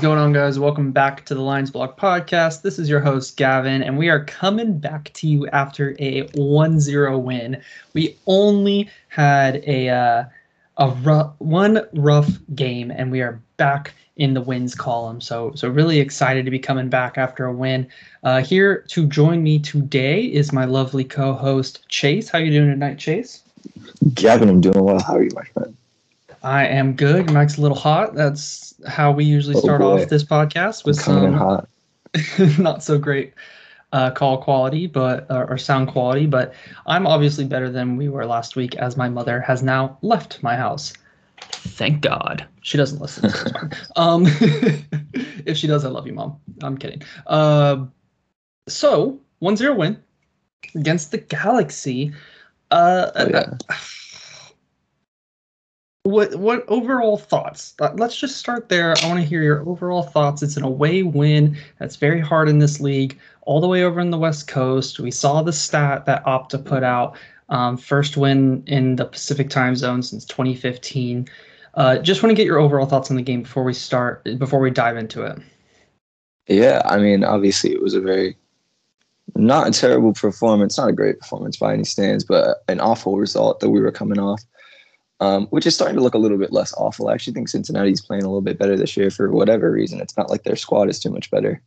going on, guys? Welcome back to the Lions Blog Podcast. This is your host, Gavin, and we are coming back to you after a 1 0 win. We only had a, uh, a rough, one rough game, and we are back in the wins column. So, so really excited to be coming back after a win. Uh, here to join me today is my lovely co host, Chase. How you doing tonight, Chase? Gavin, I'm doing well. How are you, my friend? I am good. Mic's a little hot. That's how we usually Oh, start boy. off this podcast with some hot. not so great uh, call quality, but uh, or sound quality. But I'm obviously better than we were last week, as my mother has now left my house. Thank God she doesn't listen. um, if she does, I love you, mom. I'm kidding. Uh, so 1-0 win against the Galaxy. Uh, Oh, yeah. What what overall thoughts? Uh, Let's just start there. I want to hear your overall thoughts. It's an away win. That's very hard in this league. All the way over in the West Coast, we saw the stat that Opta put out. Um, first win in the Pacific time zone since 2015. Uh, just want to get your overall thoughts on the game before we start. Before we dive into it. Yeah, I mean, obviously, it was a very not a terrible performance, not a great performance by any stands, but an awful result that we were coming off, um, which is starting to look a little bit less awful. I actually think Cincinnati's playing a little bit better this year for whatever reason. It's not like their squad is too much better.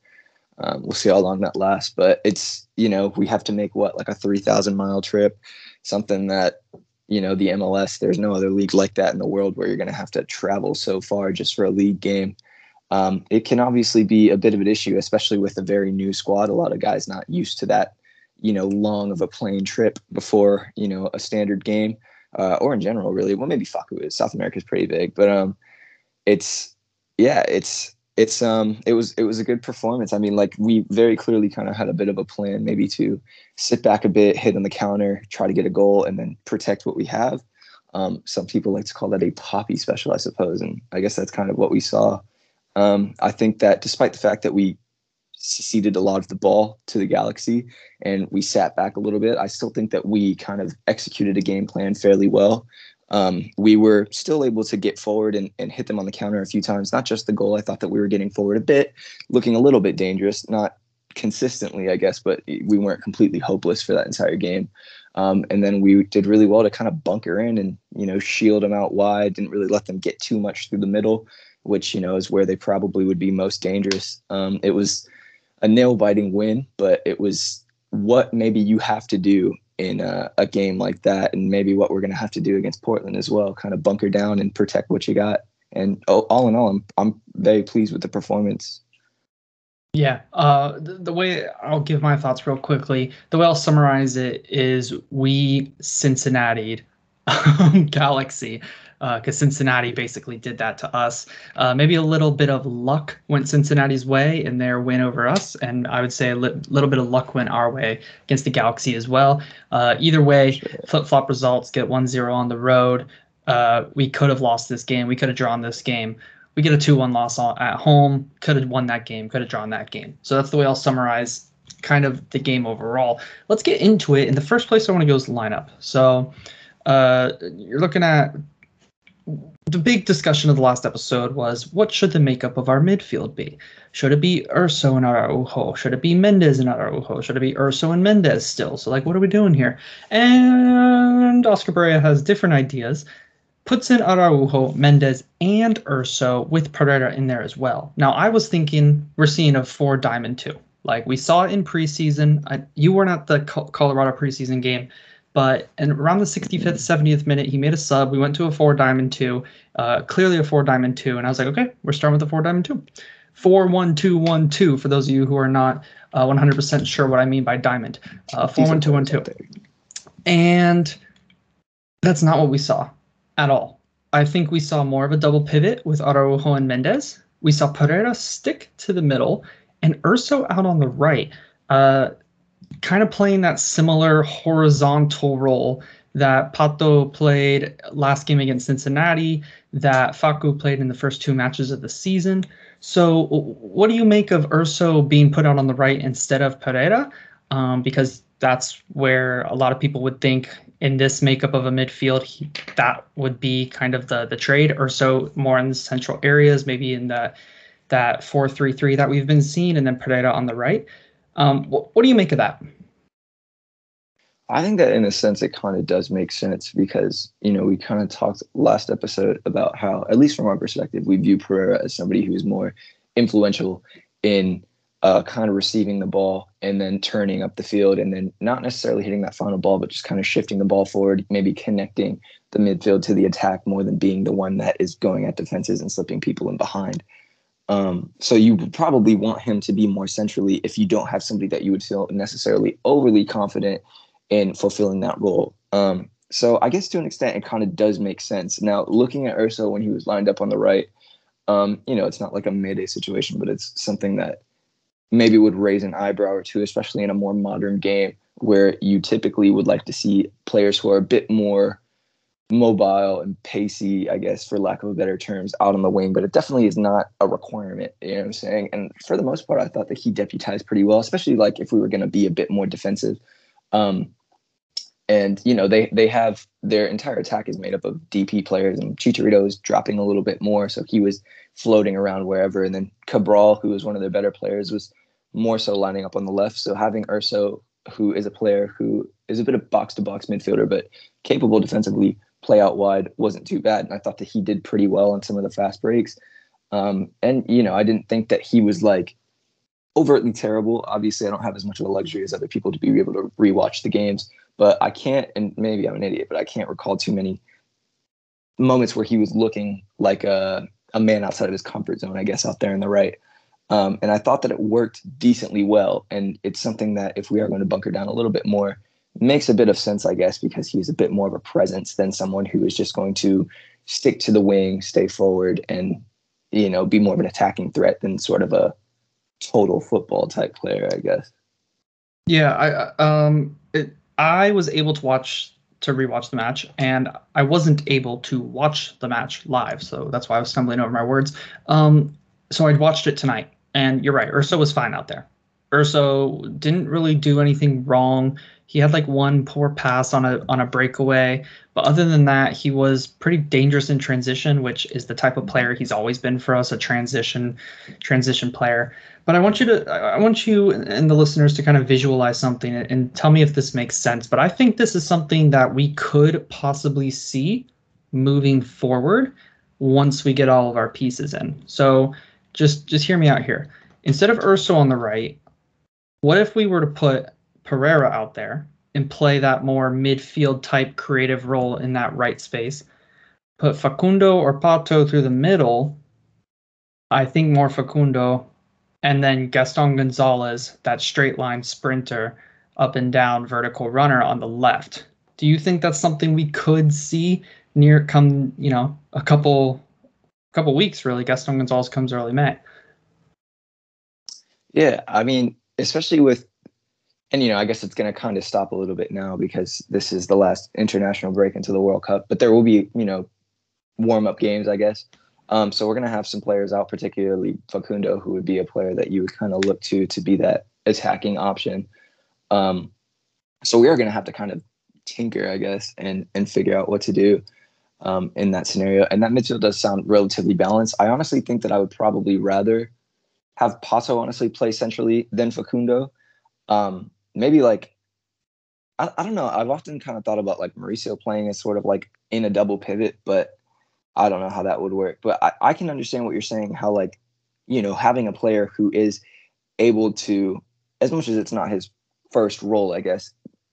Um, we'll see how long that lasts, but it's you know we have to make what like a three thousand mile trip, something that you know the MLS. There's no other league like that in the world where you're going to have to travel so far just for a league game um, it can obviously be a bit of an issue, especially with a very new squad. A lot of guys not used to that, you know, long of a plane trip before you know a standard game, uh, or in general, really. Well, maybe Facu is. South America is pretty big, but um, it's yeah, it's it's um, it was it was a good performance. I mean, like we very clearly kind of had a bit of a plan, maybe to sit back a bit, hit on the counter, try to get a goal, and then protect what we have. Um, some people like to call that a Papi special, I suppose, and I guess that's kind of what we saw. Um, I think that despite the fact that we ceded a lot of the ball to the Galaxy and we sat back a little bit, I still think that we kind of executed a game plan fairly well. Um, we were still able to get forward and, and hit them on the counter a few times, not just the goal. I thought that we were getting forward a bit, looking a little bit dangerous, not consistently, I guess, but we weren't completely hopeless for that entire game. Um, and then we did really well to kind of bunker in and, you know, shield them out wide, didn't really let them get too much through the middle which you know is where they probably would be most dangerous. Um, it was a nail biting win, but it was what maybe you have to do in a, a game like that, and maybe what we're going to have to do against Portland as well. Kind of bunker down and protect what you got. And all in all, I'm I'm very pleased with the performance. Yeah, uh, the, the way I'll give my thoughts real quickly, the way I'll summarize it is we Cincinnati Galaxy, because Cincinnati basically did that to us. Uh, maybe a little bit of luck went Cincinnati's way in their win over us, and I would say a li- little bit of luck went our way against the Galaxy as well. Uh, either way, flip flop results get 1 0 on the road. Uh, we could have lost this game, we could have drawn this game. We get a 2-1 loss at home. Could have won that game. Could have drawn that game. So that's the way i'll summarize kind of the game overall. Let's get into it. In the first place i want to go is the lineup. So uh, you're looking at the big discussion of the last episode was what should the makeup of our midfield be? Should it be Urso and Araujo? Should it be Mendez and Araujo? Should it be Urso and Mendez still? So like, what are we doing here? And Oscar Pareja has different ideas puts in Araujo, Mendez, and Urso with Pereira in there as well. Now, I was thinking we're seeing a four diamond two. Like we saw in preseason. I, you weren't at the Colorado preseason game, but and around the 65th, 70th minute, he made a sub. We went to a four diamond two, uh, clearly a four diamond two, and I was like, okay, we're starting with a four diamond two. Four one two one two. For those of you who are not uh, 100% sure what I mean by diamond, uh, four one two one two. And that's not what we saw at all. I think we saw more of a double pivot with Araujo and Mendez. We saw Pereira stick to the middle and Urso out on the right, uh, kind of playing that similar horizontal role that Pato played last game against Cincinnati, that Facu played in the first two matches of the season. So, what do you make of Urso being put out on the right instead of Pereira? Um, because that's where a lot of people would think in this makeup of a midfield, he, that would be kind of the the trade. Urso more in the central areas, maybe in the that four three three that we've been seeing, and then Pereira on the right. Um, what, what do you make of that? I think that in a sense it kind of does make sense because, you know, we kind of talked last episode about how, at least from our perspective, we view Pereira as somebody who's more influential in uh, kind of receiving the ball and then turning up the field and then not necessarily hitting that final ball, but just kind of shifting the ball forward, maybe connecting the midfield to the attack more than being the one that is going at defenses and slipping people in behind. Um, so you probably want him to be more centrally if you don't have somebody that you would feel necessarily overly confident in fulfilling that role. Um, so I guess to an extent, it kind of does make sense. Now, looking at Urso when he was lined up on the right, um, you know, it's not like a mayday situation, but it's something that maybe would raise an eyebrow or two, especially in a more modern game where you typically would like to see players who are a bit more mobile and pacey, I guess, for lack of a better terms, out on the wing, but it definitely is not a requirement. You know what I'm saying? And for the most part, I thought that he deputized pretty well, especially like if we were going to be a bit more defensive. Um, and you know they they have their entire attack is made up of DP players, and Chicharito is dropping a little bit more, so he was floating around wherever. And then Cabral, who was one of their better players, was more so lining up on the left. So having Urso, who is a player who is a bit of box to box midfielder, but capable defensively, play out wide wasn't too bad. And I thought that he did pretty well on some of the fast breaks. Um, and you know, I didn't think that he was like overtly terrible. Obviously, I don't have as much of a luxury as other people to be able to rewatch the games, but I can't, and maybe I'm an idiot, but I can't recall too many moments where he was looking like a, a man outside of his comfort zone, I guess, out there in the right. Um, and I thought that it worked decently well. And it's something that if we are going to bunker down a little bit more, makes a bit of sense, I guess, because he's a bit more of a presence than someone who is just going to stick to the wing, stay forward, and you know, be more of an attacking threat than sort of a total football type player, I guess. Yeah, I um, it, I was able to watch to rewatch the match, and I wasn't able to watch the match live, so that's why I was stumbling over my words. Um, so I watched it tonight, and you're right, Urso was fine out there. Urso didn't really do anything wrong. He had like one poor pass on a on a breakaway, but other than that, he was pretty dangerous in transition, which is the type of player he's always been for us, a transition transition player. But I want you to I want you and the listeners to kind of visualize something and tell me if this makes sense. But I think this is something that we could possibly see moving forward once we get all of our pieces in. So just just hear me out here. Instead of Urso on the right, what if we were to put Pereira out there and play that more midfield type creative role in that right space? Put Facundo or Pato through the middle. I think more Facundo, and then Gaston Gonzalez, that straight line sprinter, up and down vertical runner on the left. Do you think that's something we could see near come, you know, a couple couple weeks really? Gaston Gonzalez comes early May. Yeah, I mean, especially with and you know, I guess it's going to kind of stop a little bit now because this is the last international break into the World Cup. But there will be, you know, warm up games, I guess. Um, so we're going to have some players out, particularly Facundo, who would be a player that you would kind of look to to be that attacking option. Um, so we are going to have to kind of tinker, I guess, and and figure out what to do um, in that scenario. And that midfield does sound relatively balanced. I honestly think that I would probably rather have Pato honestly play centrally then Facundo. Um, maybe like I, I don't know. I've often kind of thought about like Mauricio playing as sort of like in a double pivot, but I don't know how that would work. But I, I can understand what you're saying, how like, you know, having a player who is able to, as much as it's not his first role, I guess,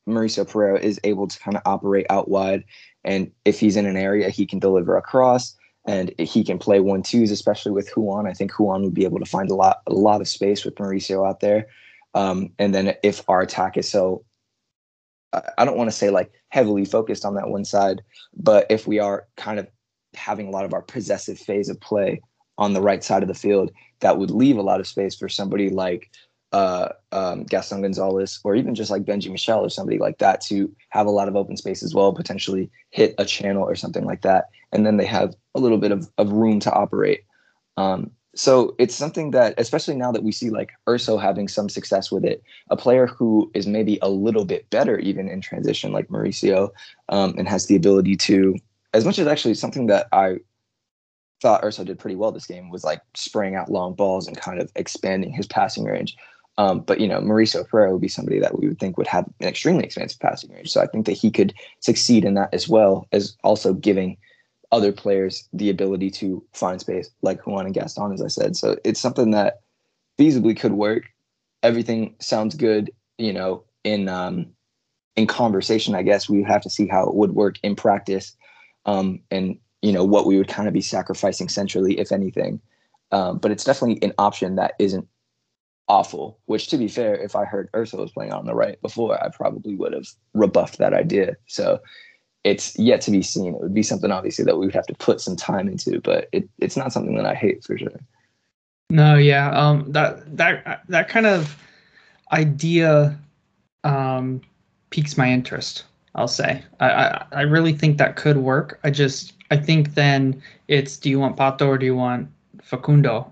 Mauricio Pereira is able to kind of operate out wide. And if he's in an area, he can deliver across and he can play one twos, especially with Ruan. I think Ruan would be able to find a lot a lot of space with Mauricio out there. Um, and then if our attack is so, I don't want to say like heavily focused on that one side, but if we are kind of having a lot of our possessive phase of play on the right side of the field, that would leave a lot of space for somebody like uh, um, Gaston Gonzalez or even just like Benji Michel or somebody like that to have a lot of open space as well, potentially hit a channel or something like that. And then they have a little bit of, of room to operate. Um, so it's something that, especially now that we see like Urso having some success with it, a player who is maybe a little bit better even in transition, like Mauricio, um, and has the ability to, as much as actually something that I thought Urso did pretty well this game was like spraying out long balls and kind of expanding his passing range. Um, but you know, Mauricio Pereira would be somebody that we would think would have an extremely expansive passing range. So I think that he could succeed in that as well as also giving other players the ability to find space, like Ruan and Gaston, as I said. So it's something that feasibly could work. Everything sounds good, you know, in um, in conversation. I guess we have to see how it would work in practice, um, and you know what we would kind of be sacrificing centrally, if anything. Um, but it's definitely an option that isn't awful. Which, to be fair, if I heard Urso was playing on the right before, I probably would have rebuffed that idea. So it's yet to be seen. It would be something obviously that we would have to put some time into, but it, it's not something that I hate for sure. No, yeah, um, that that that kind of idea um, piques my interest. I'll say I, I I really think that could work. I just I think then it's do you want Pato or do you want Facundo?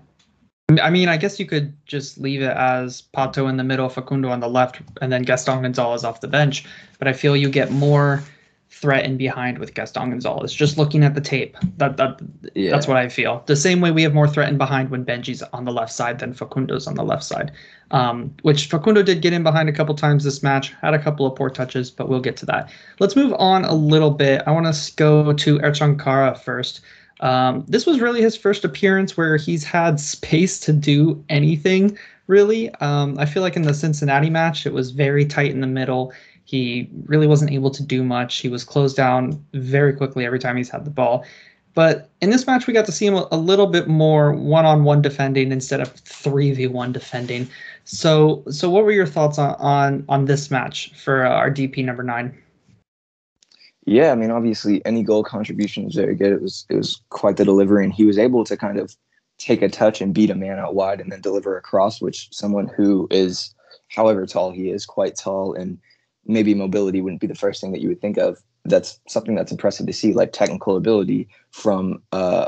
I mean, I guess you could just leave it as Pato in the middle, Facundo on the left, and then Gaston Gonzalez off the bench. But I feel you get more threat in behind with Gaston Gonzalez. Just looking at the tape, that that yeah. that's what I feel. The same way we have more threat in behind when Benji's on the left side than Facundo's on the left side. Um, which Facundo did get in behind a couple times this match, had a couple of poor touches, but we'll get to that. Let's move on a little bit. I want to go to Ercan Kara first. Um, this was really his first appearance where he's had space to do anything, really. Um, I feel like in the Cincinnati match, it was very tight in the middle. He really wasn't able to do much. He was closed down very quickly every time he's had the ball. But in this match, we got to see him a, little bit more one-on-one defending instead of three v one defending. So, so what were your thoughts on on, on this match for uh, our DP number nine? Yeah, I mean, obviously, any goal contribution was very good. It was it was quite the delivery, and he was able to kind of take a touch and beat a man out wide, and then deliver across. Which someone who is, however tall he is, quite tall, and maybe mobility wouldn't be the first thing that you would think of. That's something that's impressive to see, like technical ability from uh,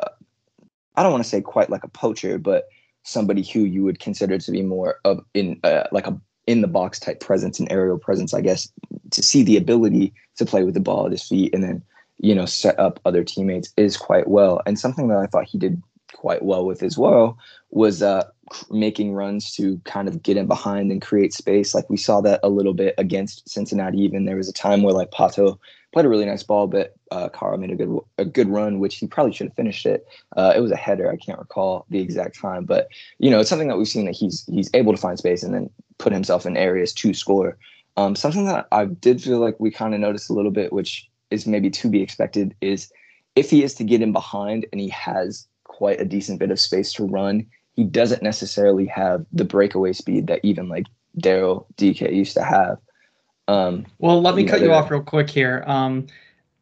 I don't want to say quite like a poacher, but somebody who you would consider to be more of in uh, like a in the box type presence and aerial presence, I guess, to see the ability to play with the ball at his feet and then you know set up other teammates is quite well. And something that I thought he did quite well with as well was uh, making runs to kind of get in behind and create space. Like we saw that a little bit against Cincinnati. Even there was a time where like Pato played a really nice ball, but uh, Kara made a good a good run, which he probably should have finished it. Uh, it was a header. I can't recall the exact time, but you know it's something that we've seen that he's he's able to find space and then put himself in areas to score. Um, something that I did feel like we kind of noticed a little bit, which is maybe to be expected, is if he is to get in behind and he has quite a decent bit of space to run, he doesn't necessarily have the breakaway speed that even like Daryl Dike used to have. Um, well, let me cut you off real quick here. Um,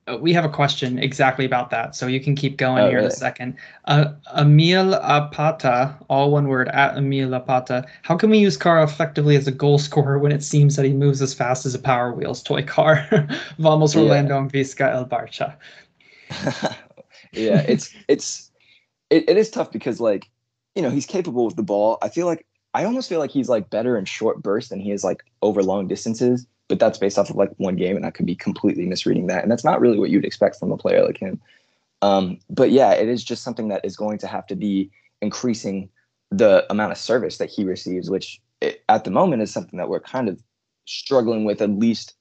uh, we have a question exactly about that, so you can keep going oh, here really? in a second. Uh, Emil Apata, all one word, at Emil Apata. How can we use Kara effectively as a goal scorer when it seems that he moves as fast as a Power Wheels toy car? Vamos yeah. Orlando and Visca El Barça. yeah, it's it's it, it is tough because like you know, he's capable with the ball. I feel like I almost feel like he's like better in short bursts than he is like over long distances. But that's based off of like one game, and I could be completely misreading that. And that's not really what you'd expect from a player like him. Um, but yeah, it is just something that is going to have to be increasing the amount of service that he receives, which it, at the moment is something that we're kind of struggling with. At least,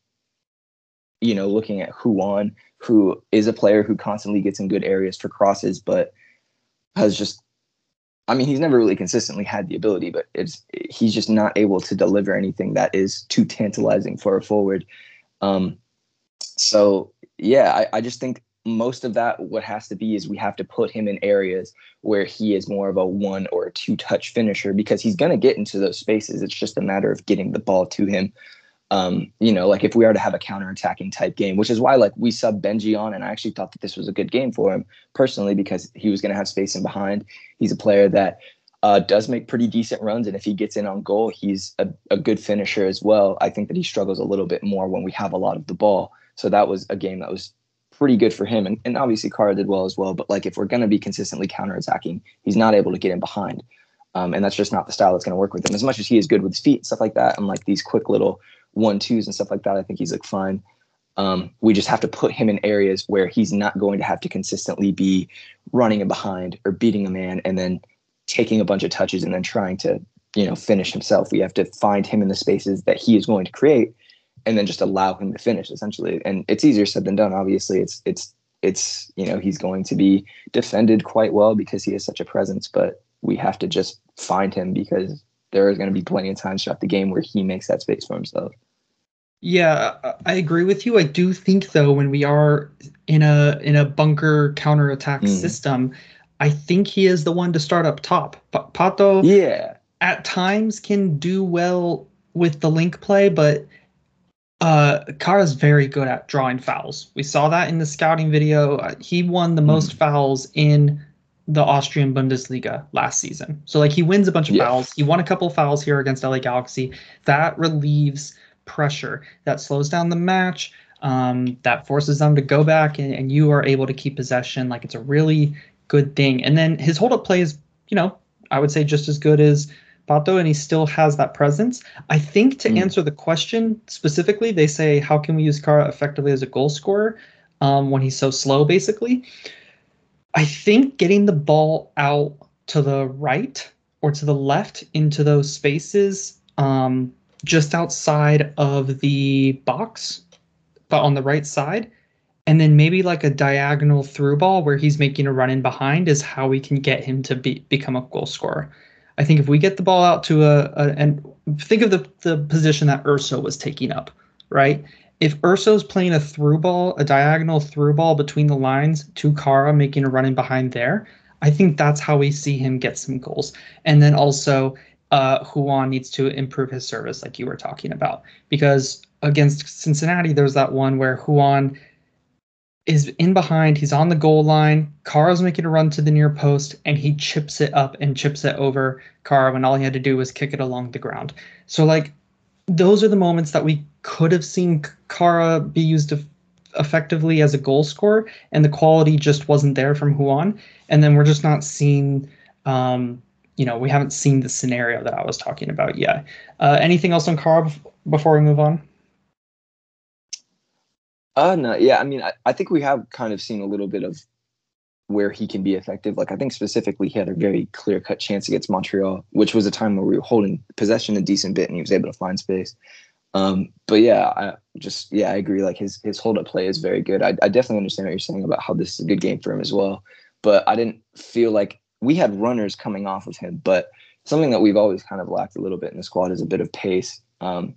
you know, looking at Ruan, who is a player who constantly gets in good areas for crosses, but has just I mean, he's never really consistently had the ability, but it's he's just not able to deliver anything that is too tantalizing for a forward. Um, so yeah, I, I just think most of that what has to be is we have to put him in areas where he is more of a one or two touch finisher because he's going to get into those spaces. It's just a matter of getting the ball to him um, you know, like if we are to have a counter-attacking type game, which is why like we sub Benji on, and I actually thought that this was a good game for him personally because he was going to have space in behind. He's a player that uh, does make pretty decent runs, and if he gets in on goal, he's a, a good finisher as well. I think that he struggles a little bit more when we have a lot of the ball. So that was a game that was pretty good for him, and, and obviously Kara did well as well. But like if we're going to be consistently counterattacking, he's not able to get in behind, um, and that's just not the style that's going to work with him. As much as he is good with his feet and stuff like that, and like these quick little one twos and stuff like that, I think he's like fine. Um, we just have to put him in areas where he's not going to have to consistently be running in behind or beating a man and then taking a bunch of touches and then trying to you know finish himself. We have to find him in the spaces that he is going to create and then just allow him to finish essentially. And it's easier said than done. Obviously, it's it's it's you know he's going to be defended quite well because he has such a presence, but we have to just find him because there is going to be plenty of times throughout the game where he makes that space for himself. Yeah, I agree with you. I do think though when we are in a in a bunker counterattack mm. system, I think he is the one to start up top. P- Pato yeah. at times can do well with the link play, but uh Kara's very good at drawing fouls. We saw that in the scouting video. Uh, he won the mm. most fouls in the Austrian Bundesliga last season. So like he wins a bunch of fouls. He won a couple fouls here against LA Galaxy. That relieves pressure that slows down the match um, that forces them to go back and, and you are able to keep possession. Like it's a really good thing. And then his hold up play is you know i would say just as good as pato and he still has that presence. I think to mm. answer the question specifically they say how can we use kara effectively as a goal scorer um, when he's so slow basically? I think getting the ball out to the right or to the left into those spaces um, just outside of the box, but on the right side. And then maybe like a diagonal through ball where he's making a run in behind is how we can get him to be become a goal scorer. I think if we get the ball out to a, a and think of the, the position that Urso was taking up, right? If Urso's playing a through ball, a diagonal through ball between the lines to Kara making a run in behind there, I think that's how we see him get some goals. And then also uh, Ruan needs to improve his service, like you were talking about, because against Cincinnati, there's that one where Ruan is in behind, he's on the goal line, Kara's making a run to the near post, and he chips it up and chips it over Kara when all he had to do was kick it along the ground. So, like, those are the moments that we could have seen Kara be used effectively as a goal scorer, and the quality just wasn't there from Ruan. And then we're just not seeing um, you know, we haven't seen the scenario that I was talking about yet. Uh, anything else on Kara before we move on? Uh, no, yeah. I mean, I, I think we have kind of seen a little bit of where he can be effective. Like I think specifically he had a very clear cut chance against Montreal, which was a time where we were holding possession a decent bit and he was able to find space. Um, but yeah, I just yeah, I agree. Like his his hold up play is very good. I, I definitely understand what you're saying about how this is a good game for him as well. But I didn't feel like we had runners coming off of him, but something that we've always kind of lacked a little bit in the squad is a bit of pace. Um,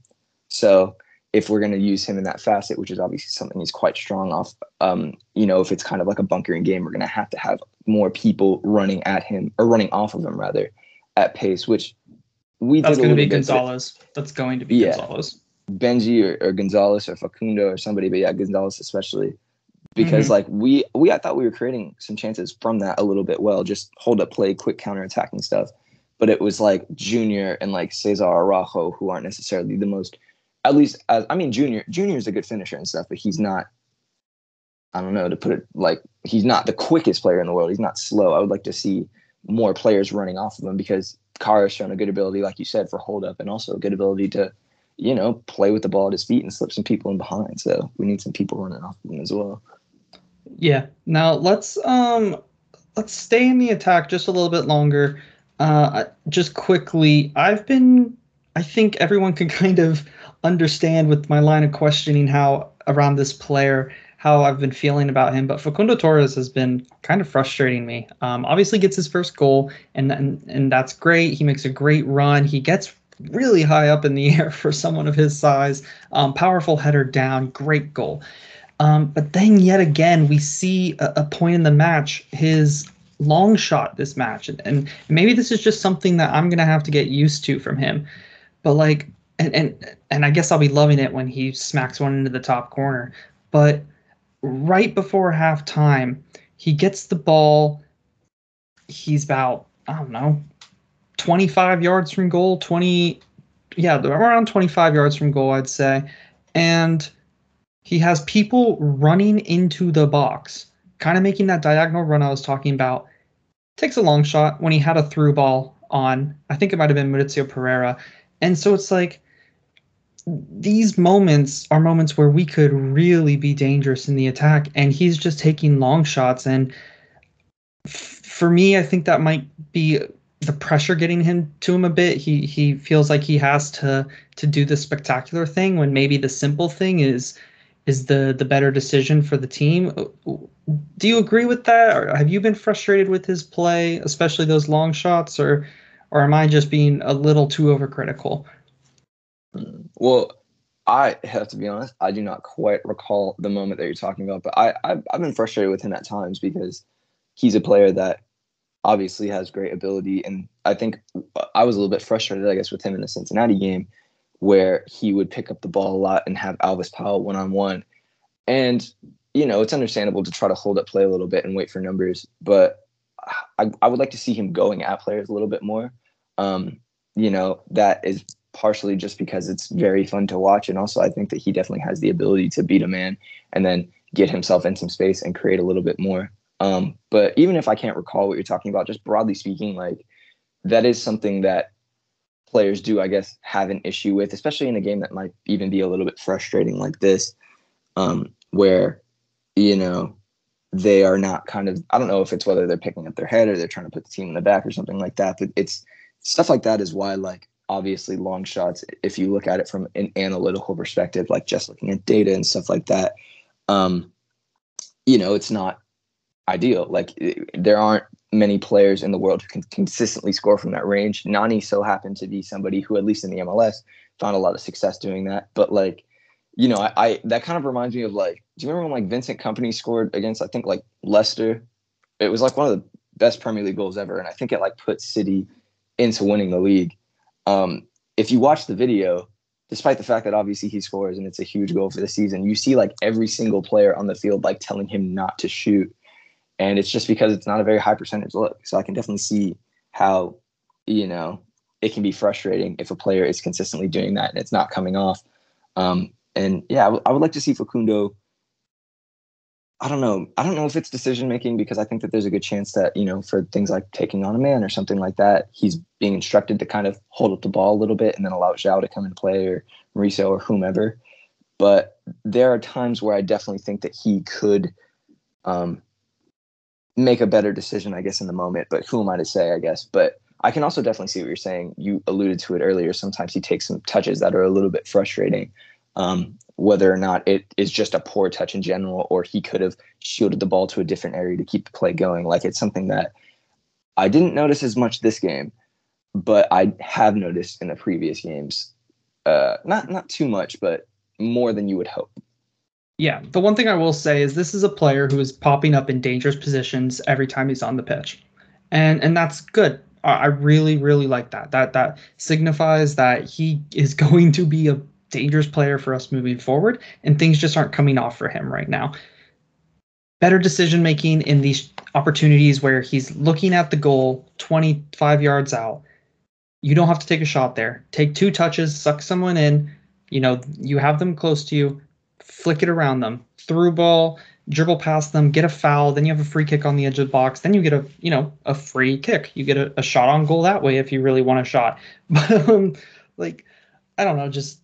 so if we're going to use him in that facet, which is obviously something he's quite strong off, um, you know, if it's kind of like a bunkering game, we're going to have to have more people running at him or running off of him rather at pace, which we that's going to be Gonzalez. That's going to be yeah, Gonzalez. Benji or, or Gonzalez or Facundo or somebody, but yeah, Gonzalez especially because mm-hmm. like we we I thought we were creating some chances from that a little bit well, just hold up play, quick counter attacking stuff. But it was like Junior and like Cesar Araujo who aren't necessarily the most at least as I mean Junior Junior is a good finisher and stuff, but he's not I don't know to put it like he's not the quickest player in the world. He's not slow. I would like to see more players running off of him because Kara has shown a good ability, like you said, for hold up and also a good ability to, you know, play with the ball at his feet and slip some people in behind. So we need some people running off of him as well. Yeah. Now let's um let's stay in the attack just a little bit longer. Uh, just quickly, I've been. I think everyone can kind of understand with my line of questioning how around this player how I've been feeling about him. But Facundo Torres has been kind of frustrating me. Um, obviously gets his first goal, and, and and that's great. He makes a great run. He gets really high up in the air for someone of his size. Um, powerful header down, great goal. Um, but then yet again, we see a, a, point in the match, his long shot this match. And, and maybe this is just something that I'm going to have to get used to from him. But like, and, and, and I guess I'll be loving it when he smacks one into the top corner. But right before halftime, he gets the ball. He's about, I don't know, 25 yards from goal, 20, yeah, around 25 yards from goal, I'd say. And he has people running into the box, kind of making that diagonal run I was talking about. Takes a long shot when he had a through ball on, I think it might have been Mauricio Pereira. And so it's like, these moments are moments where we could really be dangerous in the attack and he's just taking long shots and f- for me i think that might be the pressure getting him to him a bit he he feels like he has to to do the spectacular thing when maybe the simple thing is is the the better decision for the team uh, do you agree with that or have you been frustrated with his play especially those long shots or or am i just being a little too overcritical well, I have to be honest. I do not quite recall the moment that you're talking about, but I I've, I've been frustrated with him at times because he's a player that obviously has great ability, and I think uh, I was a little bit frustrated, I guess, with him in the Cincinnati game where he would pick up the ball a lot and have Alvas Powell one on one, and you know it's understandable to try to hold up play a little bit and wait for numbers, but I, I would like to see him going at players a little bit more. Um, you know that is partially just because it's very fun to watch. And also, I think that he definitely has the ability to beat a man and then get himself in some space and create a little bit more. Um, but even if I can't recall what you're talking about, just broadly speaking, like that is something that players do, I guess, have an issue with, especially in a game that might even be a little bit frustrating like this, um, where, you know, they are not kind of, I don't know if it's whether they're picking up their head or they're trying to put the team in the back or something like that, but it's stuff like that is why, like, obviously long shots if you look at it from an analytical perspective like just looking at data and stuff like that um you know it's not ideal. Like there aren't many players in the world who can consistently score from that range. Nani so happened to be somebody who at least in the mls found a lot of success doing that. But like you know I, I that kind of reminds me of like do you remember when like vincent kompany scored against i think like leicester? It was like one of the best premier league goals ever and i think it like put city into winning the league. Um, if you watch the video, despite the fact that obviously he scores and it's a huge goal for the season, you see like every single player on the field like telling him not to shoot. And it's just because it's not a very high percentage look. So I can definitely see how, you know, it can be frustrating if a player is consistently doing that and it's not coming off. Um, and yeah, I, w- I would like to see Facundo I don't know. I don't know if it's decision making because I think that there's a good chance that, you know, for things like taking on a man or something like that, he's being instructed to kind of hold up the ball a little bit and then allow João to come and play or Mauricio or whomever. But there are times where I definitely think that he could um, make a better decision, I guess, in the moment. But who am I to say, I guess? But I can also definitely see what you're saying. You alluded to it earlier. Sometimes he takes some touches that are a little bit frustrating. Um, whether or not it is just a poor touch in general or he could have shielded the ball to a different area to keep the play going. Like it's something that I didn't notice as much this game, but I have noticed in the previous games. Uh, not not too much, but more than you would hope. Yeah, the one thing I will say is this is a player who is popping up in dangerous positions every time he's on the pitch, and and that's good. I really really like that. That that signifies that he is going to be a dangerous player for us moving forward, and things just aren't coming off for him right now. Better decision making in these opportunities where he's looking at the goal 25 yards out. You don't have to take a shot there. Take two touches, suck someone in. You know, you have them close to you, flick it around them, through ball, dribble past them, get a foul, then you have a free kick on the edge of the box, then you get a you know a free kick. You get a, a shot on goal that way if you really want a shot. But um, like I don't know, just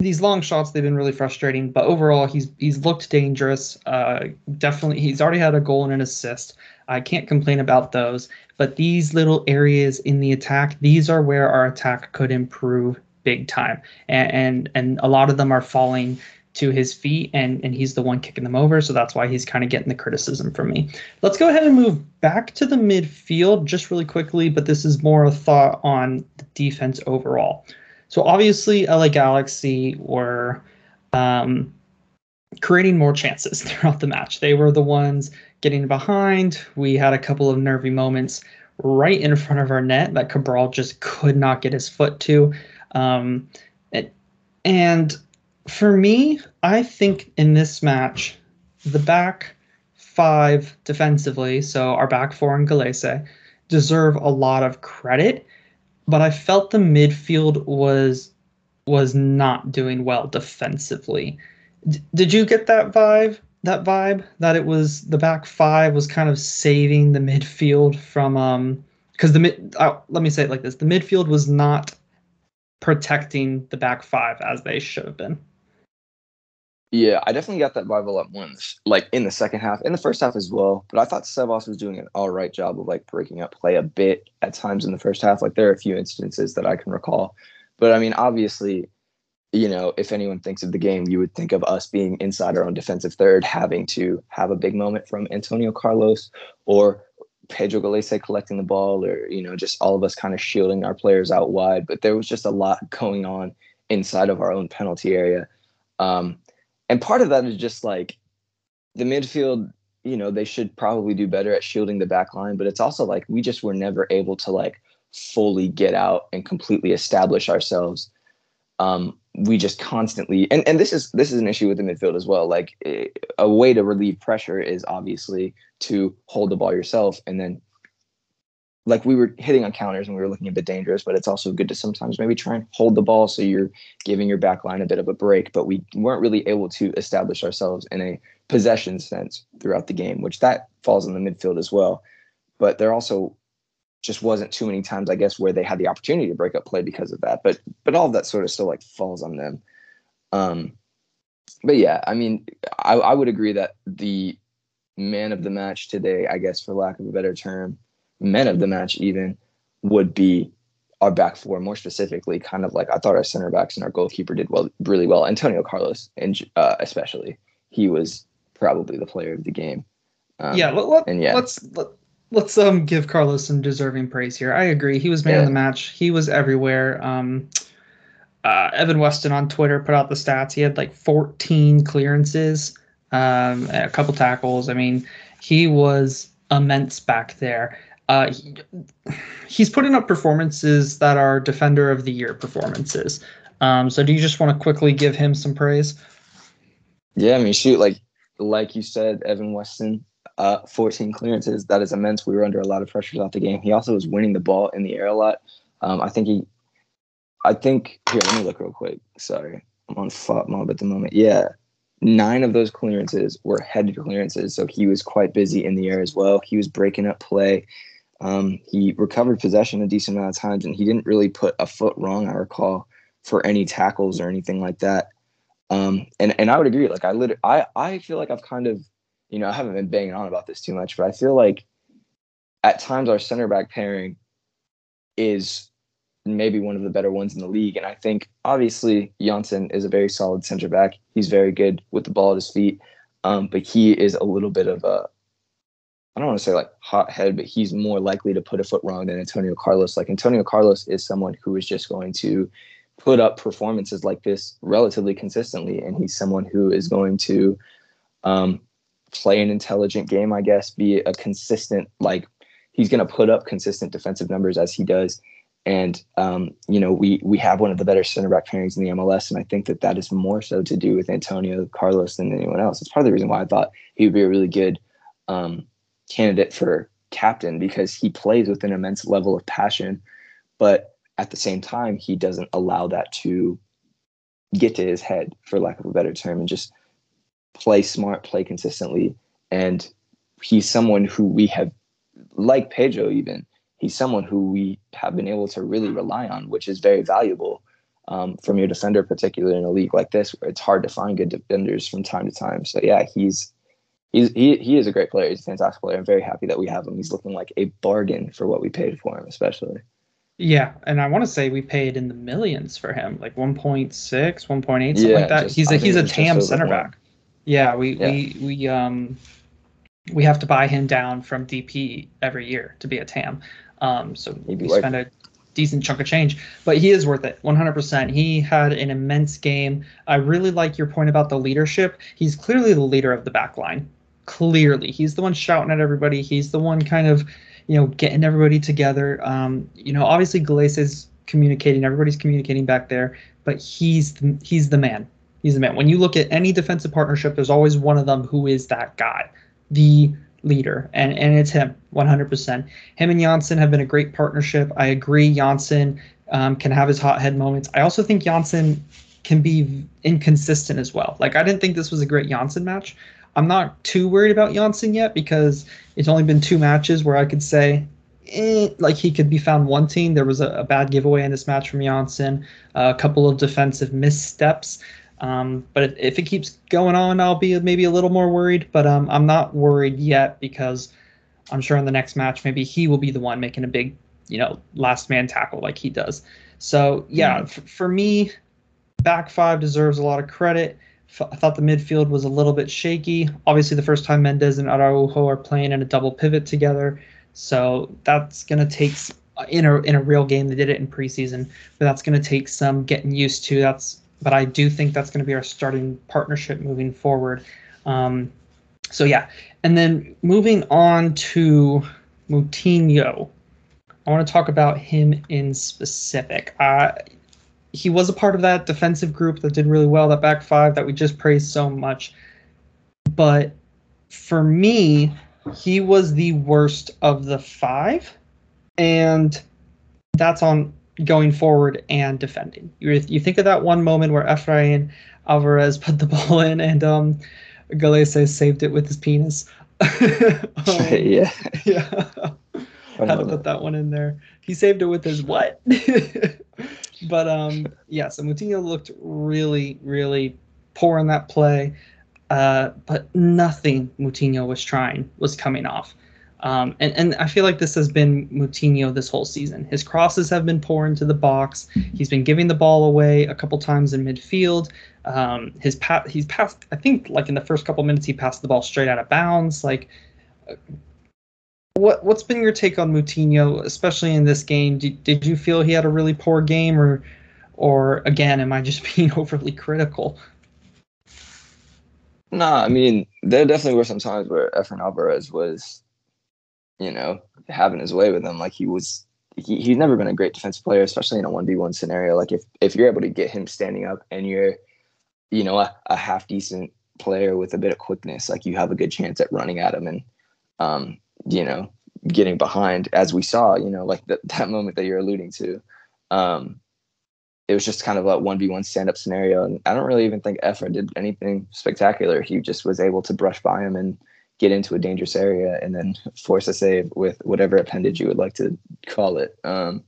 these long shots they've been really frustrating but overall he's he's looked dangerous uh, definitely he's already had a goal and an assist i can't complain about those but these little areas in the attack these are where our attack could improve big time and and, and a lot of them are falling to his feet and and he's the one kicking them over so that's why he's kind of getting the criticism from me let's go ahead and move back to the midfield just really quickly but this is more a thought on the defense overall so obviously, LA Galaxy were um, creating more chances throughout the match. They were the ones getting behind. We had a couple of nervy moments right in front of our net that Cabral just could not get his foot to. Um, it, and for me, I think in this match, the back five defensively, so our back four and Gallese, deserve a lot of credit but I felt the midfield was was not doing well defensively. D- did you get that vibe? That vibe that it was the back five was kind of saving the midfield from um because the mid. Uh, let me say it like this: the midfield was not protecting the back five as they should have been. Yeah, I definitely got that more in the, like in the second half, in the first half as well. But I thought Sebas was doing an all right job of like breaking up play a bit at times in the first half. Like there are a few instances that I can recall, but I mean, obviously, you know, if anyone thinks of the game, you would think of us being inside our own defensive third, having to have a big moment from Antonio Carlos or Pedro Gallese collecting the ball, or you know, just all of us kind of shielding our players out wide. But there was just a lot going on inside of our own penalty area. Um, and part of that is just like the midfield you know they should probably do better at shielding the back line but it's also like we just were never able to like fully get out and completely establish ourselves. Um we just constantly and and this is this is an issue with the midfield as well. Like a way to relieve pressure is obviously to hold the ball yourself and then like we were hitting on counters and we were looking a bit dangerous, but it's also good to sometimes maybe try and hold the ball so you're giving your back line a bit of a break. But we weren't really able to establish ourselves in a possession sense throughout the game, which that falls in the midfield as well. But there also just wasn't too many times, I guess, where they had the opportunity to break up play because of that. But but all of that sort of still like falls on them. Um, but yeah, I mean, I, I would agree that the man of the match today, I guess, for lack of a better term, men of the match even would be our back four, more specifically, kind of like I thought our center backs and our goalkeeper did well, really well. Antonio Carlos, and uh, especially, he was probably the player of the game. Um, yeah, let, let, and yeah, let's let, let's um give Carlos some deserving praise here. I agree. He was man yeah. of the match. He was everywhere. Um, uh, Evan Weston on Twitter put out the stats. He had like 14 clearances, um, a couple tackles. I mean, he was immense back there uh, he, he's putting up performances that are defender of the year performances. Um, so do you just want to quickly give him some praise? Yeah, I mean, shoot, like like you said, Evan Weston, uh, 14 clearances. That is immense. We were under a lot of pressure throughout the game. He also was winning the ball in the air a lot. Um, I think he, I think here. Let me look real quick. Sorry, I'm on FotMob at the moment. Yeah, nine of those clearances were headed clearances, so he was quite busy in the air as well. He was breaking up play. Um, he recovered possession a decent amount of times, and he didn't really put a foot wrong. I recall for any tackles or anything like that. Um, and and I would agree. Like I lit, I I feel like I've kind of, you know, I haven't been banging on about this too much, but I feel like at times our center back pairing is maybe one of the better ones in the league. And I think obviously Jansson is a very solid center back. He's very good with the ball at his feet. Um, but he is a little bit of a I don't want to say like hothead, but he's more likely to put a foot wrong than Antonio Carlos. Like Antonio Carlos is someone who is just going to put up performances like this relatively consistently, and he's someone who is going to um, play an intelligent game, I guess, be a consistent like he's going to put up consistent defensive numbers as he does. And um, you know, we we have one of the better center back pairings in the MLS, and I think that that is more so to do with Antonio Carlos than anyone else. It's part of the reason why I thought he would be a really good um, candidate for captain because he plays with an immense level of passion, but at the same time, he doesn't allow that to get to his head, for lack of a better term, and just play smart, play consistently. And he's someone who we have, like Pedro, even, he's someone who we have been able to really rely on, which is very valuable um, from your defender, particularly in a league like this, where it's hard to find good defenders from time to time. So, yeah, he's he's he he is a great player. He's a fantastic player. I'm very happy that we have him. He's looking like a bargain for what we paid for him, especially. Yeah, and I want to say we paid in the millions for him, like 1.6, 1.8, something yeah, like that. Just, he's a he's a TAM center back. Yeah, we yeah. we we um we have to buy him down from DP every year to be a TAM. Um, so we spend a decent chunk of change, but he is worth it 100%. He had an immense game. I really like your point about the leadership. He's clearly the leader of the back line clearly he's the one shouting at everybody he's the one kind of you know getting everybody together um, you know obviously Gallese is communicating everybody's communicating back there but he's the, he's the man he's the man when you look at any defensive partnership there's always one of them who is that guy the leader, and, and it's him 100%. Him and Jansson have been a great partnership. I agree, Jansson um, can have his hothead moments. I also think Jansson can be inconsistent as well. Like, I didn't think this was a great Jansson match. I'm not too worried about Jansson yet because it's only been two matches where I could say, eh, like he could be found wanting. There was a, a bad giveaway in this match from Jansson, uh, a couple of defensive missteps. Um, but if it keeps going on, I'll be maybe a little more worried. But um, I'm not worried yet because I'm sure in the next match maybe he will be the one making a big, you know, last man tackle like he does. So yeah, mm. f- for me, back five deserves a lot of credit. I thought the midfield was a little bit shaky. Obviously, the first time Mendez and Araujo are playing in a double pivot together, so that's gonna take in a in a real game. They did it in preseason, but that's gonna take some getting used to. That's but I do think that's going to be our starting partnership moving forward. Um, so yeah, and then moving on to Moutinho, I want to talk about him in specific. Uh, he was a part of that defensive group that did really well, that back five that we just praised so much. But for me, he was the worst of the five, and that's on going forward and defending. You, you think of that one moment where Efrain Alvarez put the ball in and um, Gallese saved it with his penis. um, yeah. Yeah. Had to put that one in there. He saved it with his what? But um, yeah, so Moutinho looked really, really poor in that play. Uh, but nothing Moutinho was trying was coming off. Um, and, and I feel like this has been Moutinho this whole season. His crosses have been poor into the box. He's been giving the ball away a couple times in midfield. Um, his pa- he's passed. I think like in the first couple minutes he passed the ball straight out of bounds. Like, what what's been your take on Moutinho, especially in this game? Did, did you feel he had a really poor game, or or again, am I just being overly critical? Nah, I mean there definitely were some times where Efrain Alvarez was you know, having his way with him. Like he was, he, he's never been a great defensive player, especially in a one v one scenario. Like if if you're able to get him standing up and you're, you know, a, a half decent player with a bit of quickness, like you have a good chance at running at him and, um, you know, getting behind as we saw. You know, like that that moment that you're alluding to. Um, it was just kind of a one v one stand up scenario, and I don't really even think Efra did anything spectacular. He just was able to brush by him and get into a dangerous area and then force a save with whatever appendage you would like to call it. Um,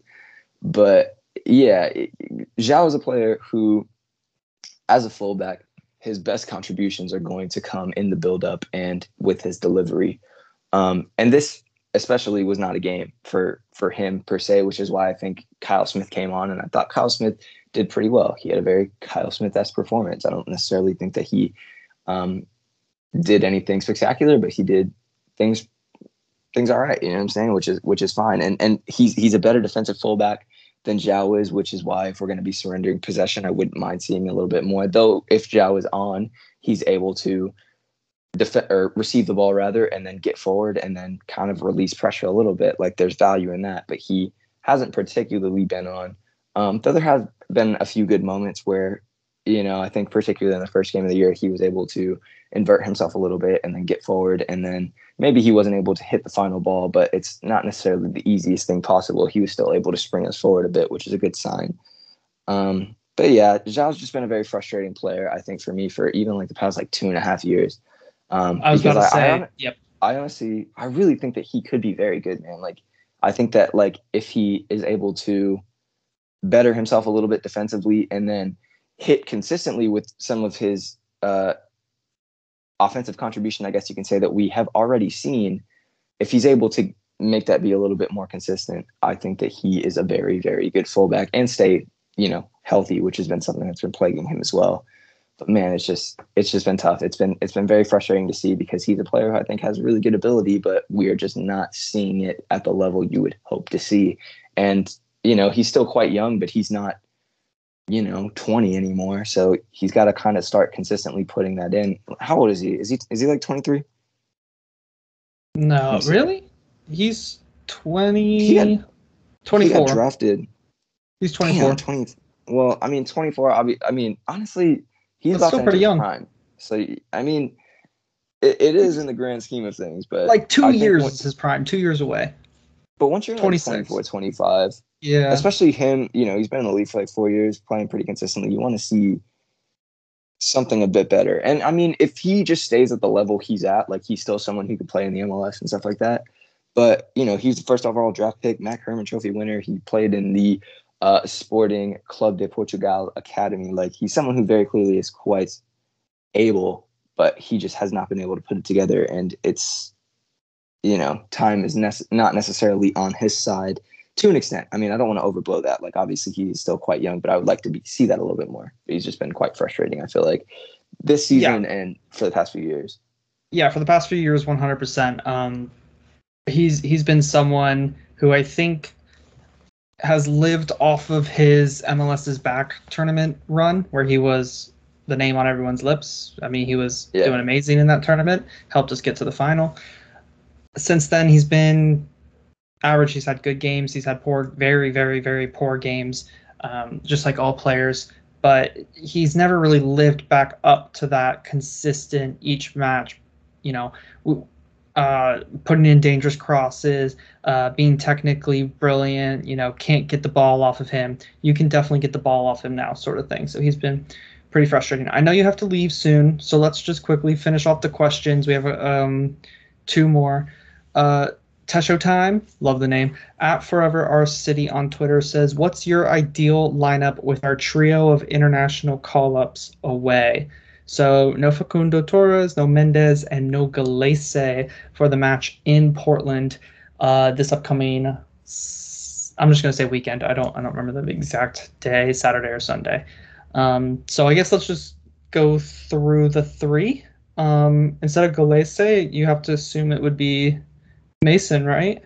but yeah, João is a player who, as a fullback, his best contributions are going to come in the build-up and with his delivery. Um, and this especially was not a game for for him per se, which is why I think Kyle Smith came on, and I thought Kyle Smith did pretty well. He had a very Kyle Smith-esque performance. I don't necessarily think that he um, did anything spectacular, but he did things things all right. You know what I'm saying? Which is which is fine. And and he's he's a better defensive fullback than João is, which is why if we're going to be surrendering possession, I wouldn't mind seeing a little bit more. Though if João is on, he's able to defend or receive the ball rather, and then get forward and then kind of release pressure a little bit. Like there's value in that, but he hasn't particularly been on. Um, though there have been a few good moments where, you know, I think particularly in the first game of the year, he was able to invert himself a little bit and then get forward and then maybe he wasn't able to hit the final ball but it's not necessarily the easiest thing possible he was still able to spring us forward a bit which is a good sign um, but yeah João's just been a very frustrating player I think for me for even like the past like two and a half years um, I was about to say I, yep I honestly I really think that he could be very good man like I think that like if he is able to better himself a little bit defensively and then hit consistently with some of his uh, offensive contribution, I guess you can say that we have already seen, if he's able to make that be a little bit more consistent, I think that he is a very, very good fullback and stay, you know, healthy, which has been something that's been plaguing him as well. But man, it's just it's just been tough. It's been it's been very frustrating to see because he's a player who I think has really good ability, but we are just not seeing it at the level you would hope to see. And you know, he's still quite young, but he's not you know 20 anymore. So he's got to kind of start consistently putting that in. How old is he? Is he is he like 23 no really? He's 20 he got, 24 he got drafted. He's 24 Damn, 20 well i mean 24 i mean, I mean honestly he's That's about still pretty young prime. so i mean it, it is in the grand scheme of things, but Like two I years once- is his prime. Two years away. But once you're like 24, 25, Yeah. especially him, you know, he's been in the league for like four years, playing pretty consistently. You want to see something a bit better. And I mean, if he just stays at the level he's at, like he's still someone who could play in the MLS and stuff like that. But you know, he's the first overall draft pick, MAC Hermann Trophy winner. He played in the uh, Sporting Club de Portugal Academy. Like he's someone who very clearly is quite able, but he just has not been able to put it together. And it's you know, time is nece- not necessarily on his side to an extent. I mean, I don't want to overblow that. Like, obviously, he's still quite young, but I would like to be, see that a little bit more. But he's just been quite frustrating. I feel like this season and for the past few years. yeah, for the past few years, 100%. Um, he's he's been someone who I think has lived off of his MLS's back tournament run, where he was the name on everyone's lips. I mean, he was Yeah. doing amazing in that tournament, helped us get to the final. Since then, he's been average. He's had good games. He's had poor, very, very, very poor games, um, just like all players. But he's never really lived back up to that consistent each match. You know, uh, putting in dangerous crosses, uh, being technically brilliant. You know, can't get the ball off of him. You can definitely get the ball off him now, sort of thing. So he's been pretty frustrating. I know you have to leave soon, so let's just quickly finish off the questions. We have um, two more. Uh, Tesho Time, love the name. At Forever Our City on Twitter says, "What's your ideal lineup with our trio of international call-ups away?" So no Facundo Torres, no Mendez, and no Gallese for the match in Portland uh, this upcoming. I'm just gonna say weekend. I don't I don't remember the exact day, Saturday or Sunday. Um, so I guess let's just go through the three. Um, instead of Gallese, you have to assume it would be Mason, right?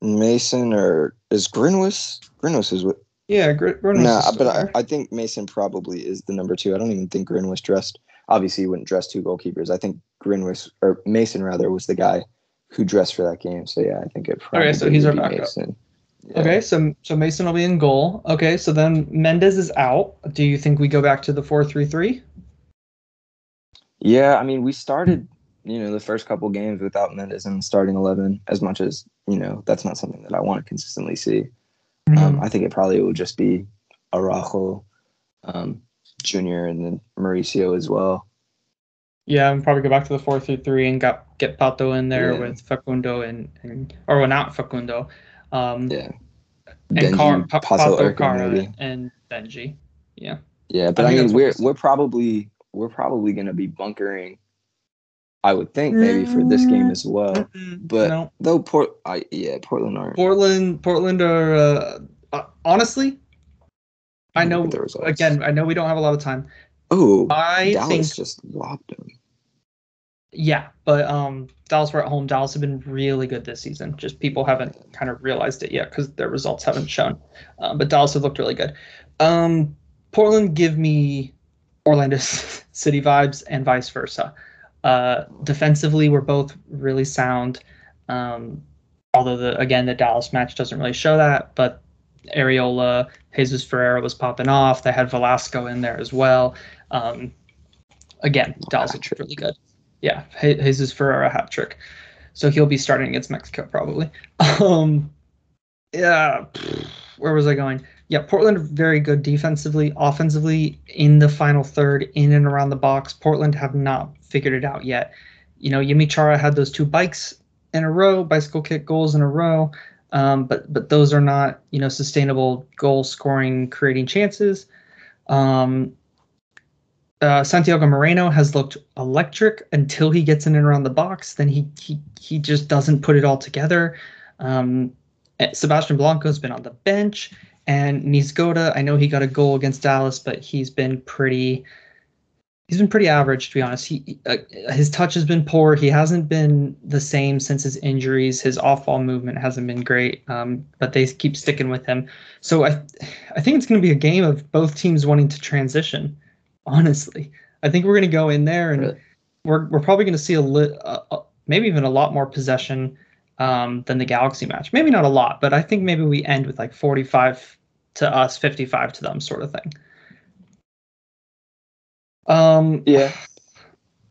Mason or is Grinwis? Grinwis is what? Yeah, Gr- Bruno's No, but I. I think Mason probably is the number two. I don't even think Grinwis dressed. Obviously, he wouldn't dress two goalkeepers. I think Grinwis or Mason rather was the guy who dressed for that game. So yeah, I think it probably Okay, so he's our backup. Mason. Yeah. Okay, so so Mason will be in goal. Okay, so then Mendez is out. Do you think we go back to the four three three? Yeah, I mean, we started, you know, the first couple games without Mendez in starting eleven. As much as you know, that's not something that I want to consistently see. Mm-hmm. Um, I think it probably will just be Araujo, um, Junior, and then Mauricio as well. Yeah, and probably go back to the four three three and got get Pato in there Yeah. with Facundo and, and or well, not Facundo, um, Yeah, and Benji, Car, Pa- Pato Kara and Benji. Yeah, Yeah, but I I, mean, we're we're probably we're probably going to be bunkering. I would think maybe for this game as well. Mm-mm, But no, though Port, I yeah, Portland aren't. Portland, Portland are uh, uh, honestly. I know. Look at the results. Again, I know we don't have a lot of time. Oh, I Dallas think just lobbed them. Yeah, but um, Dallas were at home. Dallas have been really good this season. Just people haven't kind of realized it yet because their results haven't shown. Um, but Dallas have looked really good. Um, Portland give me Orlando City vibes and vice versa. Uh, defensively, we're both really sound. Um, although the again the Dallas match doesn't really show that, but Arriola, Jesus Ferreira was popping off. They had Velasco in there as well. Um, again, Dallas Hat-trick. really good. Yeah, Je- Jesus Ferreira hat trick. So he'll be starting against Mexico probably. Um, yeah, where was I going? Yeah, Portland very good defensively, offensively in the final third, in and around the box. Portland have not figured it out yet. You know, Yimmi Chará had those two bikes in a row, bicycle kick goals in a row, um, but but those are not you know sustainable goal scoring, creating chances. Um, uh, Santiago Moreno has looked electric until he gets in and around the box. Then he he he just doesn't put it all together. Um, eh, Sebastian Blanco's been on the bench, and Niezgoda. I know he got a goal against Dallas, but he's been pretty. He's been pretty average, to be honest. He uh, his touch has been poor. He hasn't been the same since his injuries. His off-ball movement hasn't been great, um, but they keep sticking with him. So I, I think it's going to be a game of both teams wanting to transition honestly. I think we're going to go in there and Really? we're we're probably going to see a li- uh, uh, maybe even a lot more possession um, than the Galaxy match. Maybe not a lot, but I think maybe we end with like 45 to us, 55 to them, sort of thing. Um, Yeah,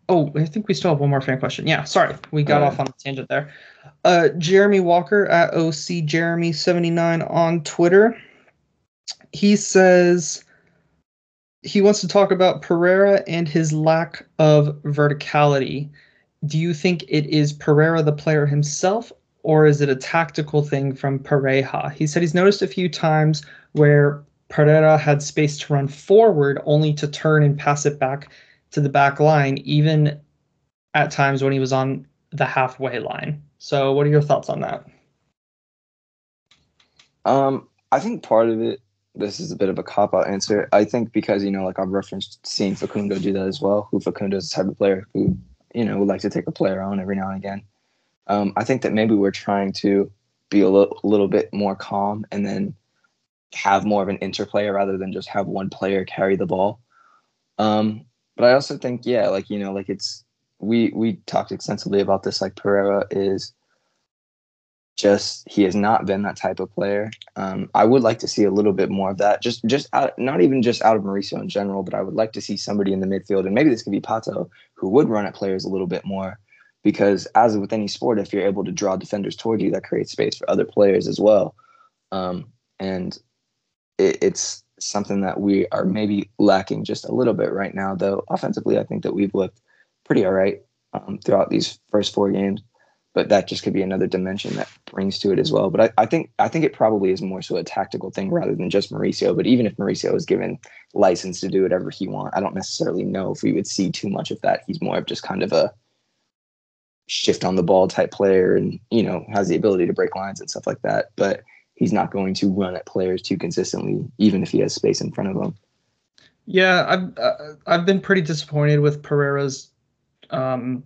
oh, I think we still have one more fan question. Yeah, sorry, we got off on a tangent there. Uh, Jeremy Walker at OC Jeremy seventy nine on Twitter. He says he wants to talk about Pereira and his lack of verticality. Do you think it is Pereira the player himself, or is it a tactical thing from Pareja? He said he's noticed a few times where Pereira had space to run forward only to turn and pass it back to the back line, even at times when he was on the halfway line. So, what are your thoughts on that? Um, I think part of it, this is a bit of a cop out answer. I think because, you know, like I've referenced seeing Facundo do that as well, who Facundo is the type of player who, you know, would like to take a player on every now and again. Um, I think that maybe we're trying to be a little, little bit more calm and then have more of an interplay rather than just have one player carry the ball. Um, but I also think, yeah, like you know, like it's we we talked extensively about this. Like Pereira is just he has not been that type of player. Um, I would like to see a little bit more of that. Just just out, not even just out of Mauricio in general, but I would like to see somebody in the midfield, and maybe this could be Pato, who would run at players a little bit more. Because as with any sport, if you're able to draw defenders toward you, that creates space for other players as well. Um, and it, it's something that we are maybe lacking just a little bit right now. Though offensively, I think that we've looked pretty all right um, throughout these first four games. But that just could be another dimension that brings to it as well. But I, I think I think it probably is more so a tactical thing rather than just Mauricio. But even if Mauricio is given license to do whatever he wants, I don't necessarily know if we would see too much of that. He's more of just kind of a shift on the ball type player and you know has the ability to break lines and stuff like that. But he's not going to run at players too consistently, even if he has space in front of him. Yeah, I've uh, I've been pretty disappointed with Pereira's um,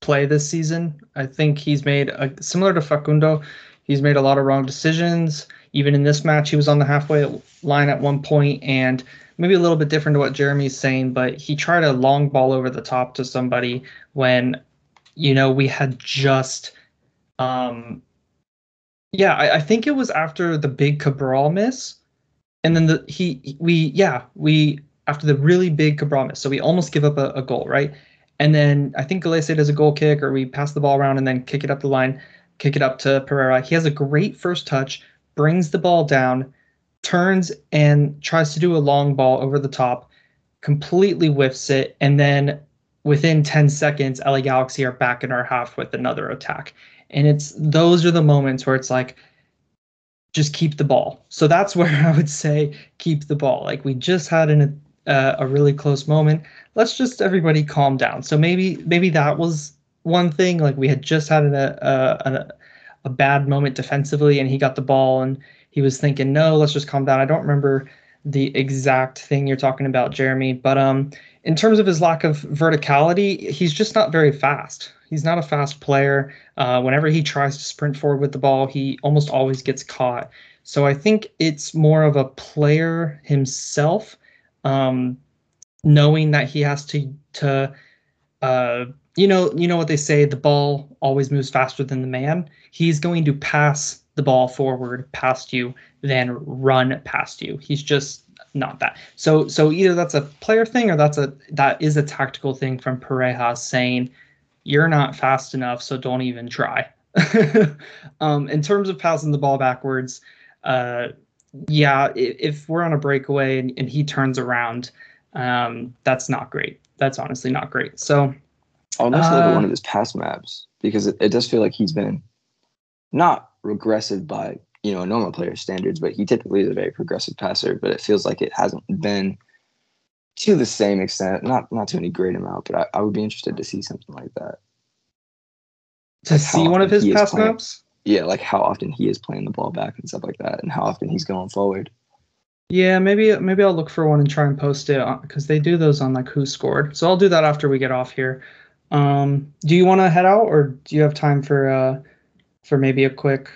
play this season. I think he's made a, similar to Facundo. He's made a lot of wrong decisions. Even in this match, he was on the halfway line at one point, and maybe a little bit different to what Jeremy's saying, but he tried a long ball over the top to somebody when, you know, we had just um, yeah, I, I, think it was after the big Cabral miss, and then the he we yeah we after the really big Cabral miss, so we almost give up a, a goal, right? And then I think Gallese does a goal kick, or we pass the ball around and then kick it up the line, kick it up to Pereira. He has a great first touch, brings the ball down, turns and tries to do a long ball over the top, completely whiffs it, and then within 10 seconds, LA Galaxy are back in our half with another attack. And it's those are the moments where it's like, just keep the ball. So that's where I would say keep the ball. Like we just had an, uh, a really close moment. Let's just everybody calm down. So maybe maybe that was one thing. Like we had just had a a, a bad moment defensively, and he got the ball, and he was thinking, no, let's just calm down. I don't remember the exact thing you're talking about, Jeremy, but um, in terms of his lack of verticality, he's just not very fast. He's not a fast player. Uh, whenever he tries to sprint forward with the ball, he almost always gets caught. So I think it's more of a player himself, um, knowing that he has to to uh, you know you know what they say the ball always moves faster than the man. He's going to pass the ball forward past you, then run past you. He's just not that. So so either that's a player thing or that's a that is a tactical thing from Pareja saying you're not fast enough, so don't even try. um, in terms of passing the ball backwards, uh, yeah, if, if, we're on a breakaway and, and he turns around, um, that's not great. That's honestly not great. So I'll next uh, look one of his pass maps because it, it does feel like he's been not regressive by you know a normal player standards, but he typically is a very progressive passer. But it feels like it hasn't been to the same extent, not not to any great amount, but I, I would be interested to see something like that. To like see one of his pass maps? Yeah, like how often he is playing the ball back and stuff like that, and how often he's going forward. Yeah, maybe maybe I'll look for one and try and post it because they do those on like who scored. So I'll do that after we get off here. Um, do you want to head out, or do you have time for uh, for maybe a quick?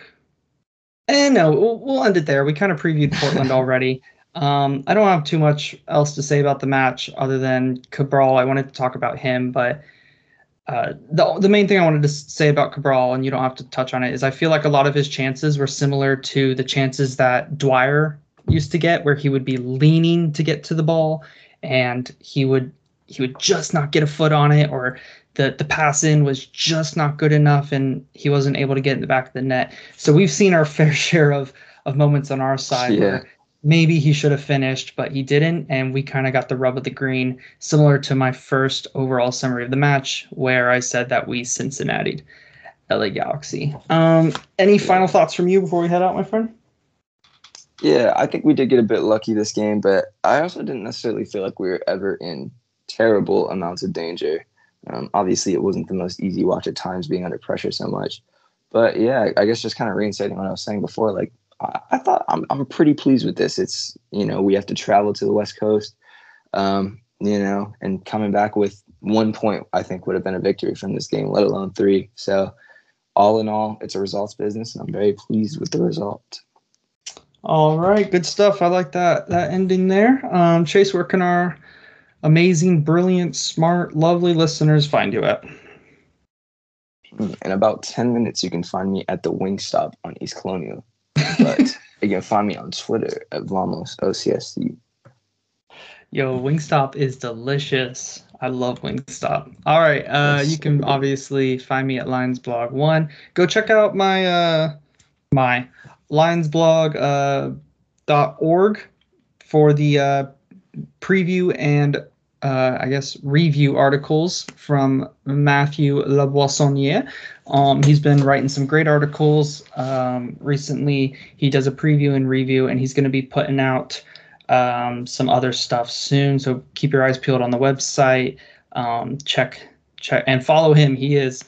Eh, no, we'll, we'll end it there. We kind of previewed Portland already. Um, I don't have too much else to say about the match other than Cabral. I wanted to talk about him, but uh, the the main thing I wanted to say about Cabral, and you don't have to touch on it, is I feel like a lot of his chances were similar to the chances that Dwyer used to get, where he would be leaning to get to the ball, and he would he would just not get a foot on it, or the the pass in was just not good enough, and he wasn't able to get in the back of the net. So we've seen our fair share of of moments on our side Yeah. where maybe he should have finished, but he didn't, and we kind of got the rub of the green, similar to my first overall summary of the match, where I said that we Cincinnati'd LA Galaxy. Um, any final thoughts from you before we head out, my friend? Yeah, I think we did get a bit lucky this game, but I also didn't necessarily feel like we were ever in terrible amounts of danger. Um, obviously, it wasn't the most easy watch at times being under pressure so much. But yeah, I guess just kind of reinstating what I was saying before, like I, I thought I'm, I'm pretty pleased with this. It's, you know, we have to travel to the West Coast, um, you know, and coming back with one point, I think would have been a victory from this game, let alone three. So, all in all, it's a results business, and I'm very pleased with the result. All right, good stuff. I like that that ending there. Um, Chase, where can our amazing, brilliant, smart, lovely listeners find you at? In about 10 minutes, you can find me at the Wingstop on East Colonial. But you can find me on Twitter at Vamos OCSC. Yo, Wingstop is delicious. I love Wingstop. All right, uh, you can obviously find me at Lions Blog One. Go check out my uh, my Lions Blog uh, dot org for the uh, preview and uh, I guess review articles from Matthew Laboissonnier. Um, he's been writing some great articles um, recently. He does a preview and review, and he's going to be putting out um, some other stuff soon. So keep your eyes peeled on the website. Um, check check and follow him. He is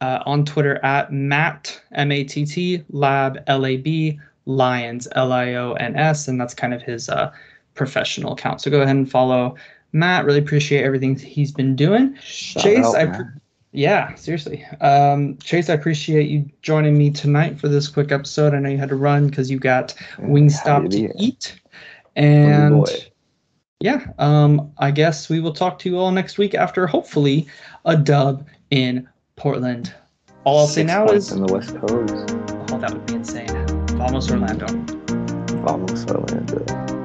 uh, on Twitter at Matt M A T T Lab L A B Lions L I O N S, and that's kind of his uh, professional account. So go ahead and follow Matt. Really appreciate everything he's been doing. Shout Chase, out, I pre- yeah, seriously. Um, Chase, I appreciate you joining me tonight for this quick episode. I know you had to run because you got Wingstop to eat. And yeah, um, I guess we will talk to you all next week after hopefully a dub in Portland. All I'll say now is, in the West Coast. oh, that would be insane. Vamos Orlando. Vamos Orlando.